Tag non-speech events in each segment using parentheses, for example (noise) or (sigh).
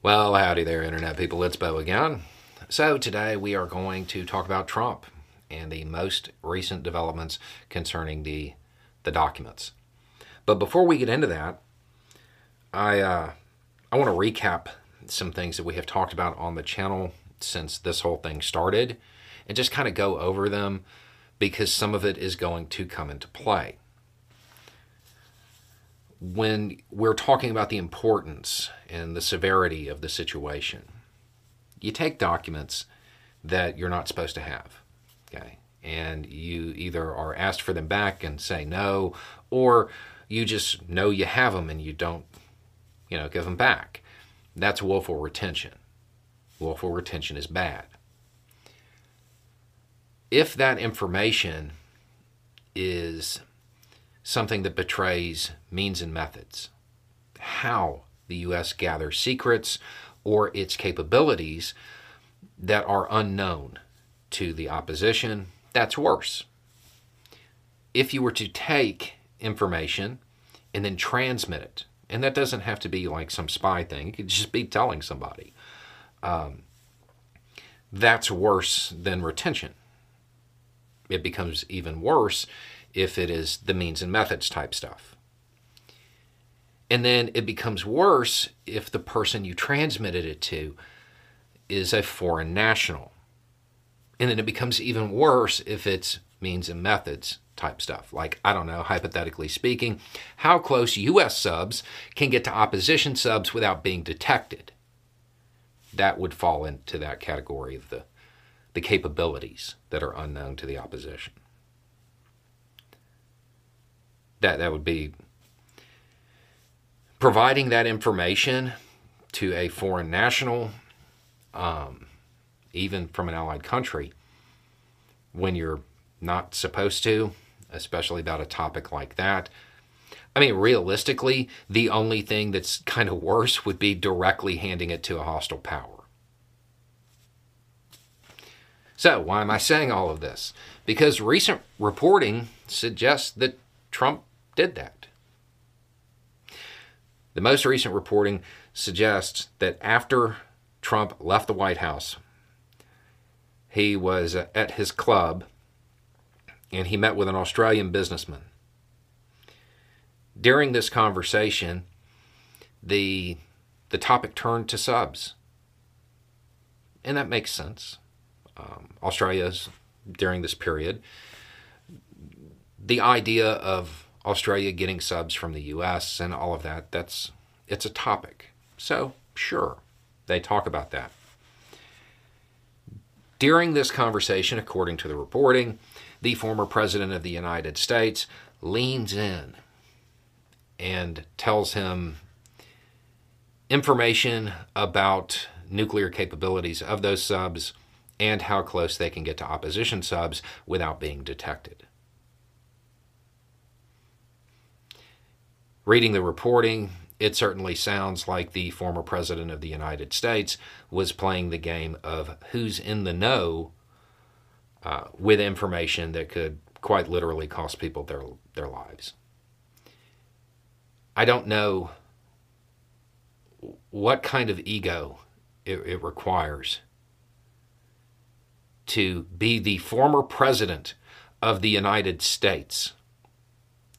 Well, howdy there, Internet people. It's Beau again. So, today we are going to talk about Trump and the most recent developments concerning the, the documents. But before we get into that, I, uh, I want to recap some things that we have talked about on the channel since this whole thing started and just kind of go over them because some of it is going to come into play. When we're talking about the importance and the severity of the situation, you take documents that you're not supposed to have, okay? And you either are asked for them back and say no, or you just know you have them and you don't, you know, give them back. That's willful retention. Willful retention is bad. If that information is something that betrays means and methods, how the U.S. gathers secrets or its capabilities that are unknown to the opposition, that's worse. If you were to take information and then transmit it, and that doesn't have to be like some spy thing, it could just be telling somebody. Um, that's worse than retention. It becomes even worse if it is the means and methods type stuff. And then it becomes worse if the person you transmitted it to is a foreign national. And then it becomes even worse if it's means and methods type stuff. Like, I don't know, hypothetically speaking, how close U.S. subs can get to opposition subs without being detected. That would fall into that category of the, the capabilities that are unknown to the opposition. That, that would be providing that information to a foreign national, um, even from an allied country, when you're not supposed to, especially about a topic like that. I mean, realistically, the only thing that's kind of worse would be directly handing it to a hostile power. So, why am I saying all of this? Because recent reporting suggests that Trump did that. The most recent reporting suggests that after Trump left the White House, he was at his club and he met with an Australian businessman. During this conversation, the the topic turned to subs, and that makes sense. Um, Australia's during this period. The idea of Australia getting subs from the U.S. and all of that, that's it's a topic. So sure, they talk about that. During this conversation, according to the reporting, the former president of the United States leans in and tells him information about nuclear capabilities of those subs and how close they can get to opposition subs without being detected. Reading the reporting, it certainly sounds like the former president of the United States was playing the game of who's in the know uh, with information that could quite literally cost people their their lives. I don't know what kind of ego it, it requires to be the former president of the United States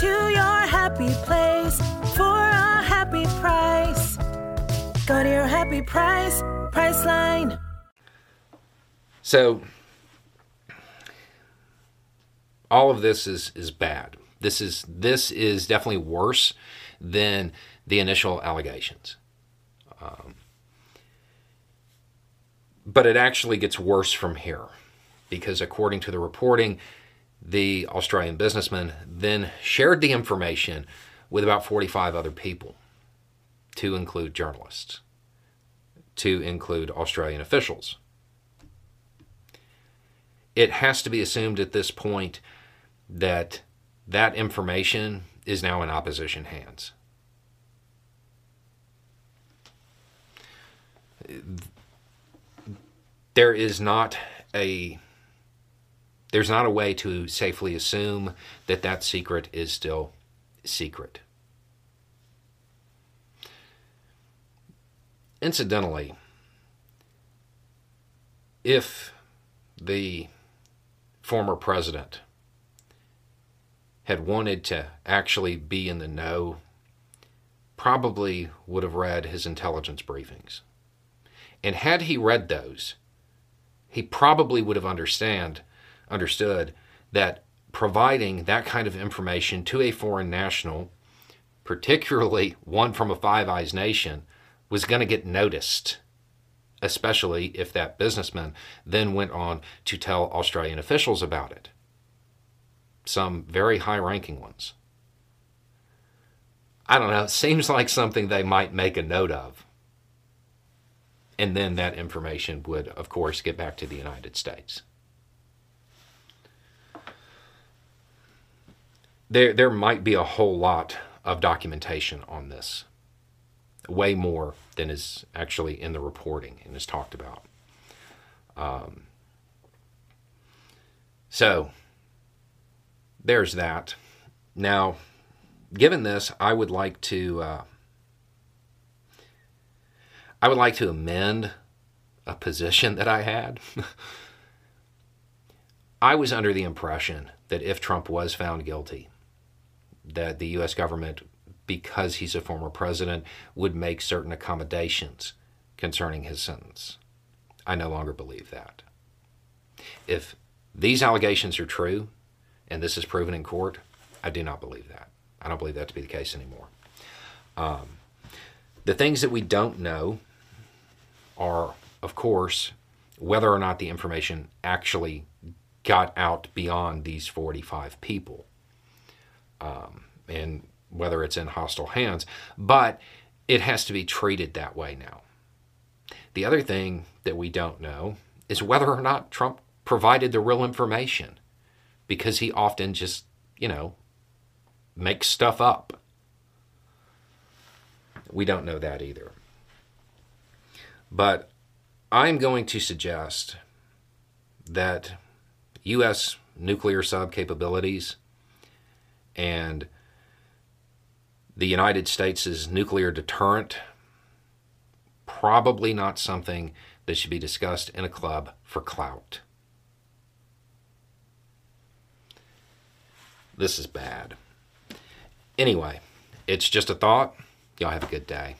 To your happy place for a happy price. Go to your happy price, Priceline. So all of this is is bad. This is this is definitely worse than the initial allegations. Um, but it actually gets worse from here because according to the reporting, the Australian businessman then shared the information with about 45 other people, to include journalists. to include Australian officials. It has to be assumed at this point that that information is now in opposition hands. There is not a there's not a way to safely assume that that secret is still secret. Incidentally, if the former president had wanted to actually be in the know, probably would have read his intelligence briefings. And had he read those, he probably would have understand understood that providing that kind of information to a foreign national, particularly one from a Five Eyes nation, was going to get noticed, especially if that businessman then went on to tell Australian officials about it, some very high ranking ones. I don't know, it seems like something they might make a note of. And then that information would, of course, get back to the United States. There, there might be a whole lot of documentation on this way more than is actually in the reporting and is talked about. Um, so there's that. Now, given this, I would like to uh, I would like to amend a position that I had. (laughs) I was under the impression that if Trump was found guilty, that the U.S. government because he's a former president, would make certain accommodations concerning his sentence. I no longer believe that. If these allegations are true, and this is proven in court, I do not believe that. I don't believe that to be the case anymore. Um, the things that we don't know are, of course, whether or not the information actually got out beyond these 45 people. Um, and whether it's in hostile hands, but it has to be treated that way now. The other thing that we don't know is whether or not Trump provided the real information because he often just, you know, makes stuff up. We don't know that either. But I'm going to suggest that U.S. nuclear sub capabilities and the United States' nuclear deterrent, probably not something that should be discussed in a club for clout. This is bad. Anyway, it's just a thought. Y'all have a good day.